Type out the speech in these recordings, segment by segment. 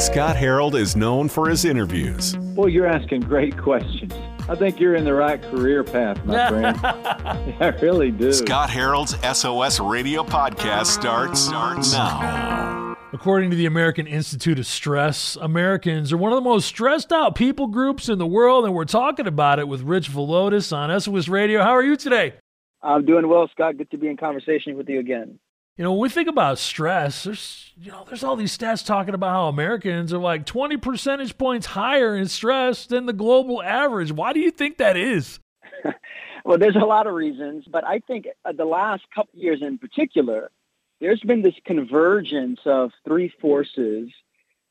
Scott Harold is known for his interviews. Well, you're asking great questions. I think you're in the right career path, my friend. I really do. Scott Harold's SOS Radio podcast starts, starts now. According to the American Institute of Stress, Americans are one of the most stressed out people groups in the world, and we're talking about it with Rich Villodas on SOS Radio. How are you today? I'm doing well, Scott. Good to be in conversation with you again. You know, when we think about stress, there's you know, there's all these stats talking about how Americans are like 20 percentage points higher in stress than the global average. Why do you think that is? well, there's a lot of reasons, but I think uh, the last couple years in particular, there's been this convergence of three forces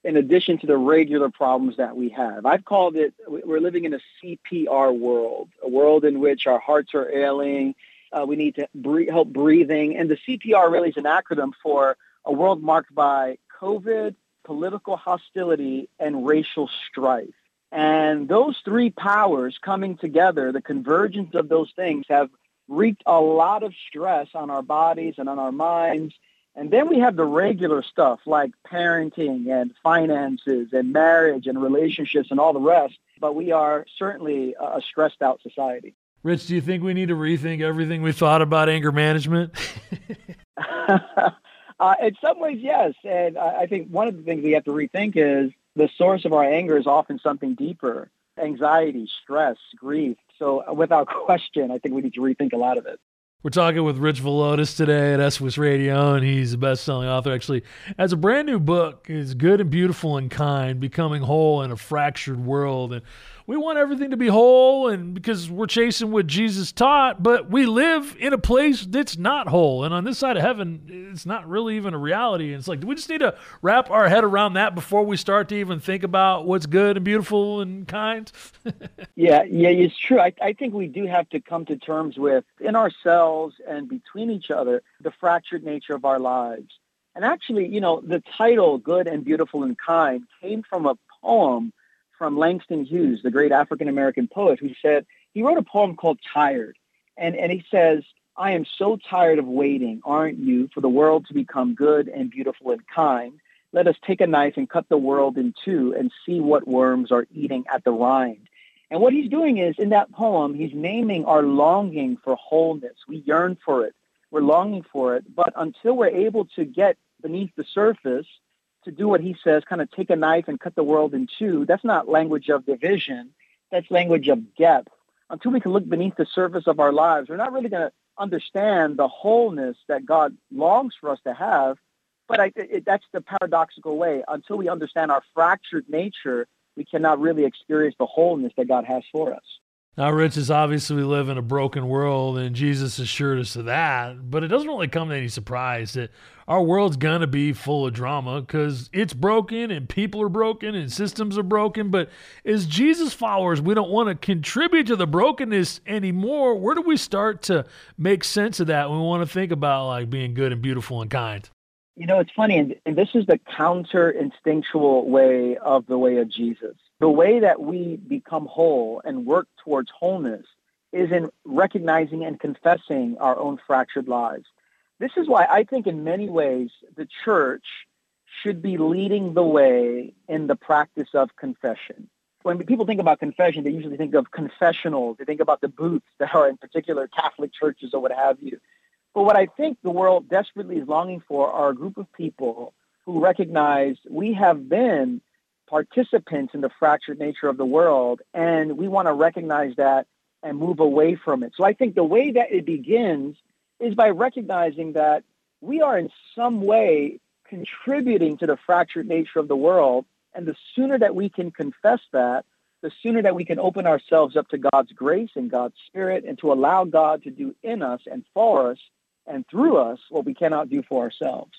in addition to the regular problems that we have. I've called it we're living in a CPR world, a world in which our hearts are ailing, uh, we need to breathe, help breathing. And the CPR really is an acronym for a world marked by COVID, political hostility, and racial strife. And those three powers coming together, the convergence of those things have wreaked a lot of stress on our bodies and on our minds. And then we have the regular stuff like parenting and finances and marriage and relationships and all the rest. But we are certainly a stressed out society. Rich, do you think we need to rethink everything we thought about anger management? uh, in some ways, yes. And I think one of the things we have to rethink is the source of our anger is often something deeper anxiety, stress, grief. So, uh, without question, I think we need to rethink a lot of it. We're talking with Rich Villodas today at SOS Radio, and he's a best-selling author. Actually, has a brand new book. is good and beautiful and kind, becoming whole in a fractured world. And we want everything to be whole and because we're chasing what Jesus taught, but we live in a place that's not whole. And on this side of heaven, it's not really even a reality. And it's like, do we just need to wrap our head around that before we start to even think about what's good and beautiful and kind? yeah, yeah, it's true. I, I think we do have to come to terms with in ourselves and between each other the fractured nature of our lives. And actually, you know, the title Good and Beautiful and Kind came from a poem from Langston Hughes, the great African American poet, who said he wrote a poem called Tired. And, and he says, I am so tired of waiting, aren't you, for the world to become good and beautiful and kind. Let us take a knife and cut the world in two and see what worms are eating at the rind. And what he's doing is, in that poem, he's naming our longing for wholeness. We yearn for it. We're longing for it. But until we're able to get beneath the surface to do what he says, kind of take a knife and cut the world in two, that's not language of division. That's language of depth. Until we can look beneath the surface of our lives, we're not really going to understand the wholeness that God longs for us to have. But I, it, that's the paradoxical way. Until we understand our fractured nature, we cannot really experience the wholeness that God has for us. Now, Rich, is obviously we live in a broken world, and Jesus assured us of that. But it doesn't really come to any surprise that our world's gonna be full of drama because it's broken, and people are broken, and systems are broken. But as Jesus followers, we don't want to contribute to the brokenness anymore. Where do we start to make sense of that? When we want to think about like being good and beautiful and kind. You know, it's funny, and, and this is the counter instinctual way of the way of Jesus. The way that we become whole and work towards wholeness is in recognizing and confessing our own fractured lives. This is why I think, in many ways, the church should be leading the way in the practice of confession. When people think about confession, they usually think of confessionals. They think about the booths that are in particular Catholic churches or what have you. But what I think the world desperately is longing for are a group of people who recognize we have been participants in the fractured nature of the world, and we want to recognize that and move away from it. So I think the way that it begins is by recognizing that we are in some way contributing to the fractured nature of the world. And the sooner that we can confess that, the sooner that we can open ourselves up to God's grace and God's spirit and to allow God to do in us and for us and through us what we cannot do for ourselves.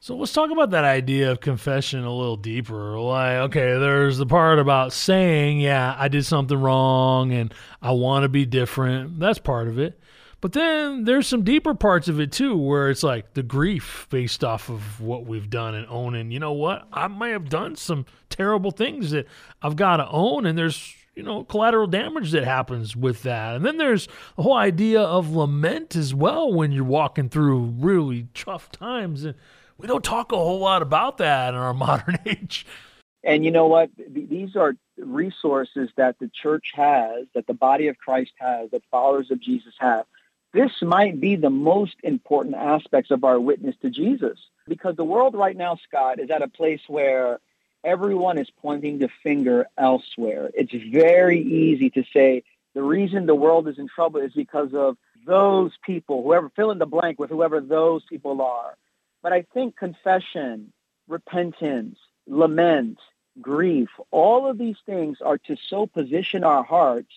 So let's talk about that idea of confession a little deeper. Like, okay, there's the part about saying, yeah, I did something wrong and I want to be different. That's part of it. But then there's some deeper parts of it too, where it's like the grief based off of what we've done and owning, you know what? I may have done some terrible things that I've got to own, and there's you know, collateral damage that happens with that. And then there's the whole idea of lament as well when you're walking through really tough times. And we don't talk a whole lot about that in our modern age. And you know what? These are resources that the church has, that the body of Christ has, that followers of Jesus have. This might be the most important aspects of our witness to Jesus because the world right now, Scott, is at a place where everyone is pointing the finger elsewhere. It's very easy to say the reason the world is in trouble is because of those people, whoever fill in the blank with whoever those people are. But I think confession, repentance, lament, grief, all of these things are to so position our hearts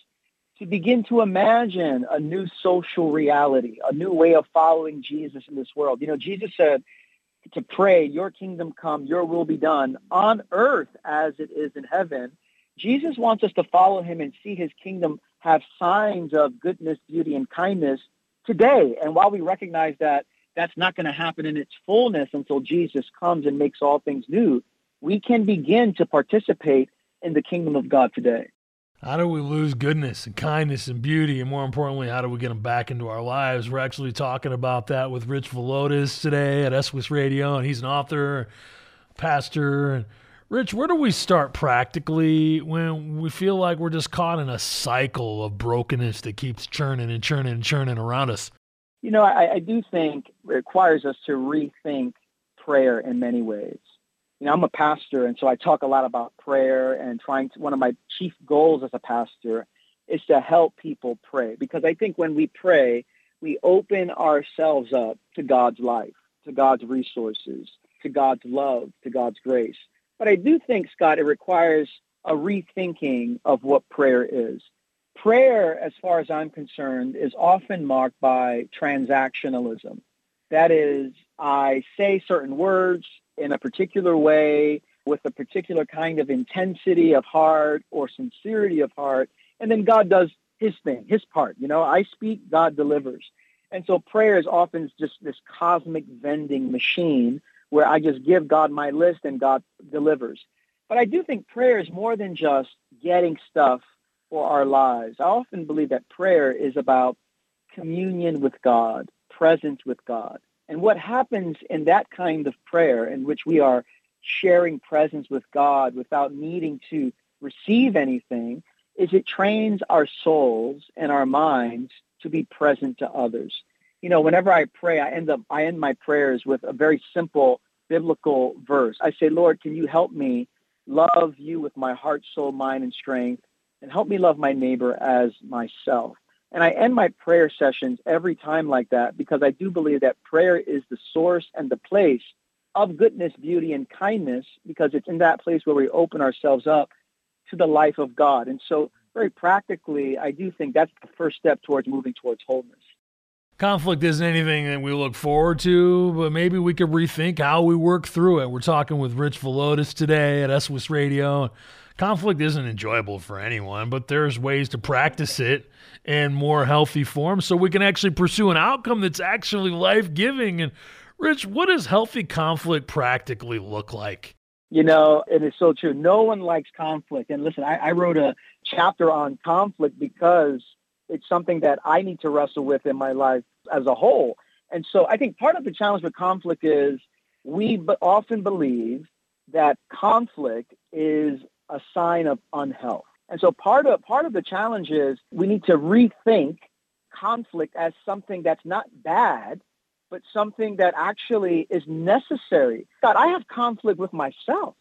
to begin to imagine a new social reality, a new way of following Jesus in this world. You know, Jesus said to pray, Your kingdom come, your will be done on earth as it is in heaven. Jesus wants us to follow him and see his kingdom have signs of goodness, beauty, and kindness today. And while we recognize that that's not going to happen in its fullness until Jesus comes and makes all things new, we can begin to participate in the kingdom of God today. How do we lose goodness and kindness and beauty? And more importantly, how do we get them back into our lives? We're actually talking about that with Rich Villodas today at SOS Radio, and he's an author, pastor. Rich, where do we start practically when we feel like we're just caught in a cycle of brokenness that keeps churning and churning and churning around us? You know, I, I do think it requires us to rethink prayer in many ways you know, I'm a pastor, and so I talk a lot about prayer and trying to. One of my chief goals as a pastor is to help people pray because I think when we pray, we open ourselves up to God's life, to God's resources, to God's love, to God's grace. But I do think, Scott, it requires a rethinking of what prayer is. Prayer, as far as I'm concerned, is often marked by transactionalism. That is, I say certain words, in a particular way with a particular kind of intensity of heart or sincerity of heart. And then God does his thing, his part. You know, I speak, God delivers. And so prayer is often just this cosmic vending machine where I just give God my list and God delivers. But I do think prayer is more than just getting stuff for our lives. I often believe that prayer is about communion with God, presence with God. And what happens in that kind of prayer in which we are sharing presence with God without needing to receive anything is it trains our souls and our minds to be present to others. You know, whenever I pray, I end up I end my prayers with a very simple biblical verse. I say, Lord, can you help me love you with my heart, soul, mind, and strength, and help me love my neighbor as myself. And I end my prayer sessions every time like that because I do believe that prayer is the source and the place of goodness, beauty, and kindness because it's in that place where we open ourselves up to the life of God. And so, very practically, I do think that's the first step towards moving towards wholeness. Conflict isn't anything that we look forward to, but maybe we could rethink how we work through it. We're talking with Rich Villodas today at SOS Radio. Conflict isn't enjoyable for anyone, but there's ways to practice it in more healthy form so we can actually pursue an outcome that's actually life giving. And Rich, what does healthy conflict practically look like? You know, it is so true. No one likes conflict. And listen, I, I wrote a chapter on conflict because it's something that I need to wrestle with in my life as a whole. And so I think part of the challenge with conflict is we often believe that conflict is a sign of unhealth. And so part of part of the challenge is we need to rethink conflict as something that's not bad, but something that actually is necessary. God, I have conflict with myself.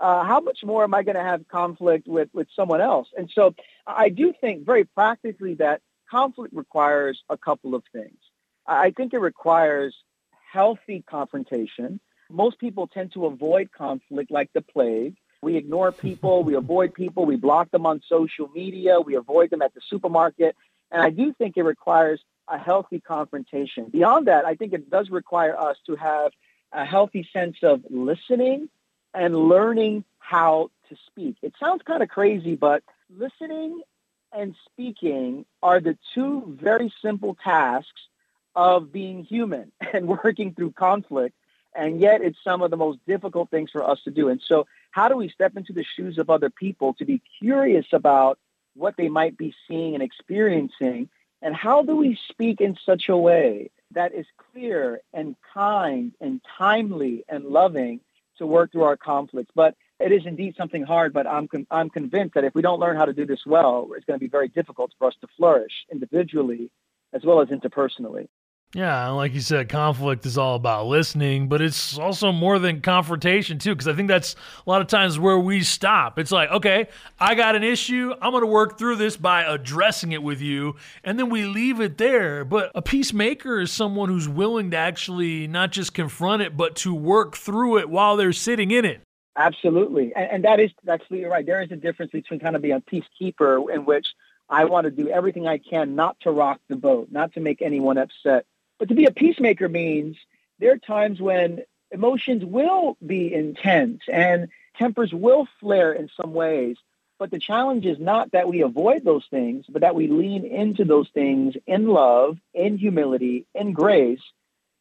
Uh, how much more am I going to have conflict with, with someone else? And so I do think very practically that conflict requires a couple of things. I think it requires healthy confrontation. Most people tend to avoid conflict like the plague. We ignore people, we avoid people, we block them on social media, we avoid them at the supermarket. And I do think it requires a healthy confrontation. Beyond that, I think it does require us to have a healthy sense of listening and learning how to speak. It sounds kind of crazy, but listening and speaking are the two very simple tasks of being human and working through conflict. And yet, it's some of the most difficult things for us to do. And so, how do we step into the shoes of other people to be curious about what they might be seeing and experiencing? And how do we speak in such a way that is clear and kind and timely and loving to work through our conflicts. But it is indeed something hard, but I'm, con- I'm convinced that if we don't learn how to do this well, it's going to be very difficult for us to flourish individually as well as interpersonally. Yeah, like you said, conflict is all about listening, but it's also more than confrontation too. Because I think that's a lot of times where we stop. It's like, okay, I got an issue. I'm going to work through this by addressing it with you, and then we leave it there. But a peacemaker is someone who's willing to actually not just confront it, but to work through it while they're sitting in it. Absolutely, and, and that is absolutely right. There is a difference between kind of being a peacekeeper, in which I want to do everything I can not to rock the boat, not to make anyone upset but to be a peacemaker means there are times when emotions will be intense and tempers will flare in some ways. But the challenge is not that we avoid those things, but that we lean into those things in love, in humility, in grace,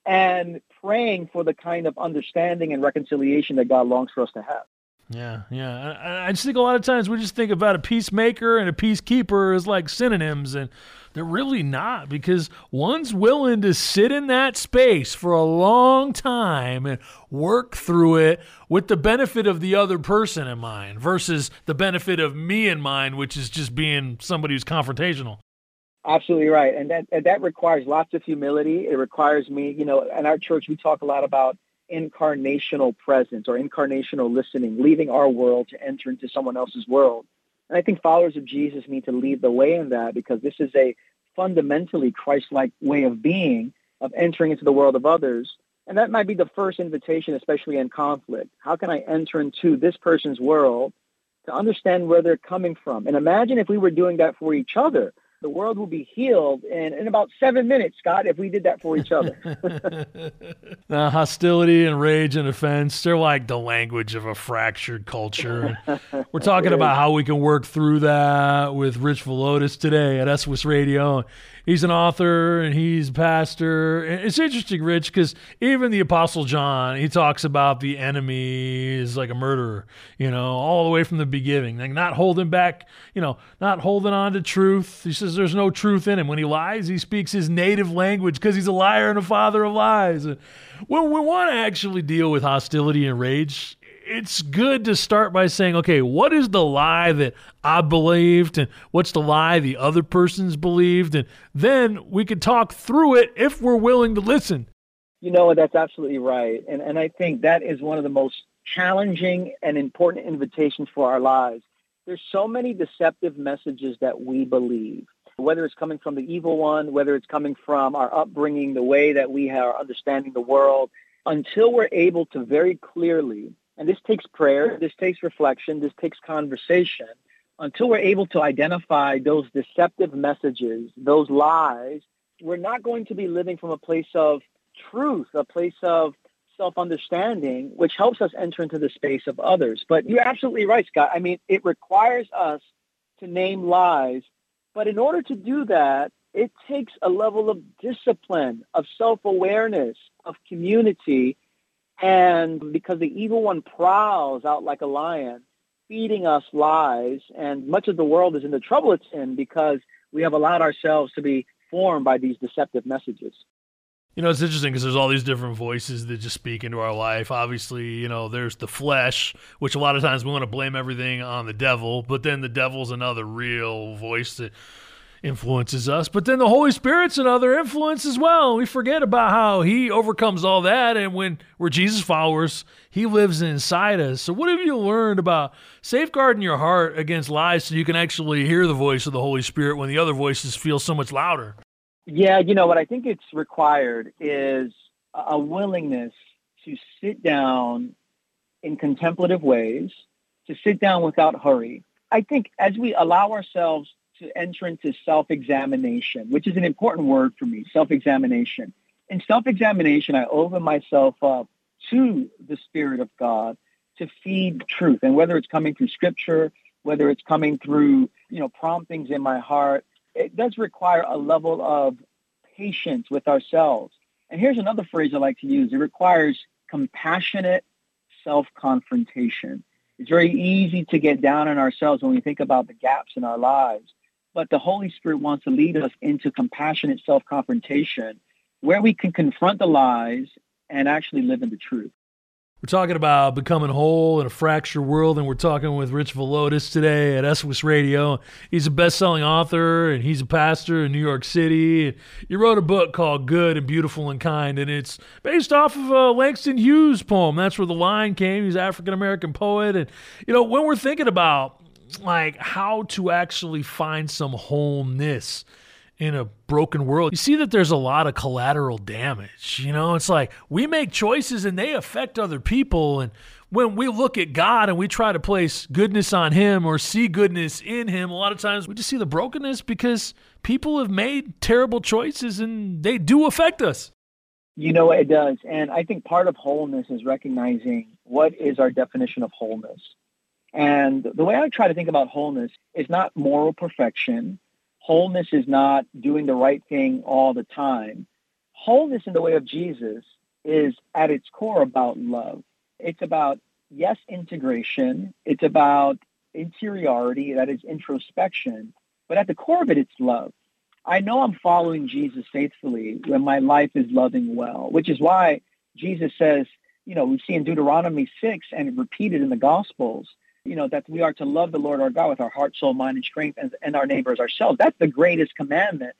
and praying for the kind of understanding and reconciliation that God longs for us to have. Yeah, yeah. I, I just think a lot of times we just think about a peacemaker and a peacekeeper as like synonyms, and they're really not because one's willing to sit in that space for a long time and work through it with the benefit of the other person in mind versus the benefit of me in mind, which is just being somebody who's confrontational. Absolutely right, and that and that requires lots of humility. It requires me, you know, in our church we talk a lot about incarnational presence or incarnational listening, leaving our world to enter into someone else's world. And I think followers of Jesus need to lead the way in that because this is a fundamentally Christ-like way of being, of entering into the world of others. And that might be the first invitation, especially in conflict. How can I enter into this person's world to understand where they're coming from? And imagine if we were doing that for each other the world will be healed in, in about seven minutes, Scott, if we did that for each other. hostility and rage and offense, they're like the language of a fractured culture. We're talking about how we can work through that with Rich Villodas today at SOS Radio he's an author and he's a pastor. It's interesting, Rich, because even the Apostle John, he talks about the enemy is like a murderer, you know, all the way from the beginning, like not holding back, you know, not holding on to truth. He says there's no truth in him. When he lies, he speaks his native language because he's a liar and a father of lies. when we want to actually deal with hostility and rage, it's good to start by saying, okay, what is the lie that I believed and what's the lie the other person's believed? And then we can talk through it if we're willing to listen. You know, that's absolutely right. And, and I think that is one of the most challenging and important invitations for our lives. There's so many deceptive messages that we believe, whether it's coming from the evil one, whether it's coming from our upbringing, the way that we are understanding the world, until we're able to very clearly and this takes prayer, this takes reflection, this takes conversation. Until we're able to identify those deceptive messages, those lies, we're not going to be living from a place of truth, a place of self understanding, which helps us enter into the space of others. But you're absolutely right, Scott. I mean, it requires us to name lies. But in order to do that, it takes a level of discipline, of self awareness, of community, and because the evil one prowls out like a lion, feeding us lies, and much of the world is in the trouble it's in because we have allowed ourselves to be formed by these deceptive messages. You know, it's interesting because there's all these different voices that just speak into our life. Obviously, you know, there's the flesh, which a lot of times we want to blame everything on the devil, but then the devil's another real voice that influences us, but then the Holy Spirit's another influence as well. We forget about how He overcomes all that, and when we're Jesus followers, He lives inside us. So, what have you learned about safeguarding your heart against lies so you can actually hear the voice of the Holy Spirit when the other voices feel so much louder? Yeah, you know what I think it's required is a willingness to sit down in contemplative ways, to sit down without hurry. I think as we allow ourselves to is self-examination, which is an important word for me, self-examination. In self-examination, I open myself up to the Spirit of God to feed truth. And whether it's coming through scripture, whether it's coming through, you know, promptings in my heart, it does require a level of patience with ourselves. And here's another phrase I like to use. It requires compassionate self-confrontation. It's very easy to get down on ourselves when we think about the gaps in our lives. But the Holy Spirit wants to lead us into compassionate self confrontation where we can confront the lies and actually live in the truth. We're talking about becoming whole in a fractured world, and we're talking with Rich Villodas today at SOS Radio. He's a best-selling author, and he's a pastor in New York City. He wrote a book called "Good and Beautiful and Kind," and it's based off of a Langston Hughes poem. That's where the line came. He's an African American poet, and you know when we're thinking about like how to actually find some wholeness in a broken world, you see that there's a lot of collateral damage. You know, it's like we make choices and they affect other people. And when we look at God and we try to place goodness on Him or see goodness in Him, a lot of times we just see the brokenness because people have made terrible choices and they do affect us. You know, it does. And I think part of wholeness is recognizing what is our definition of wholeness. And the way I try to think about wholeness is not moral perfection Wholeness is not doing the right thing all the time. Wholeness in the way of Jesus is at its core about love. It's about, yes, integration. It's about interiority, that is introspection. But at the core of it, it's love. I know I'm following Jesus faithfully when my life is loving well, which is why Jesus says, you know, we see in Deuteronomy 6 and repeated in the Gospels, you know, that we are to love the Lord our God with our heart, soul, mind, and strength, and, and our neighbors ourselves. That's the greatest commandment.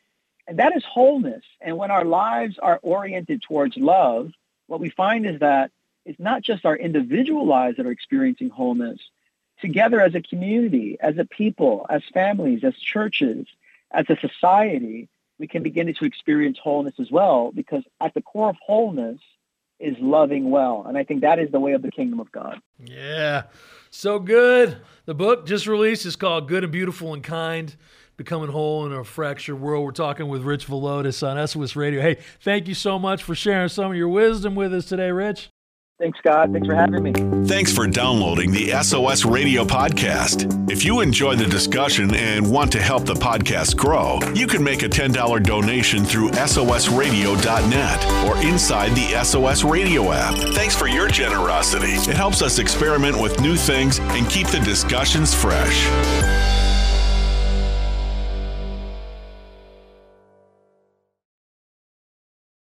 And that is wholeness. And when our lives are oriented towards love, what we find is that it's not just our individual lives that are experiencing wholeness. Together as a community, as a people, as families, as churches, as a society, we can begin to experience wholeness as well because at the core of wholeness is loving well. And I think that is the way of the kingdom of God. Yeah. So good. The book just released is called Good and Beautiful and Kind Becoming Whole in a Fractured World. We're talking with Rich Villodas on SOS Radio. Hey, thank you so much for sharing some of your wisdom with us today, Rich. Thanks, Scott. Thanks for having me. Thanks for downloading the SOS Radio podcast. If you enjoy the discussion and want to help the podcast grow, you can make a $10 donation through SOSradio.net or inside the SOS Radio app. Thanks for your generosity. It helps us experiment with new things and keep the discussions fresh.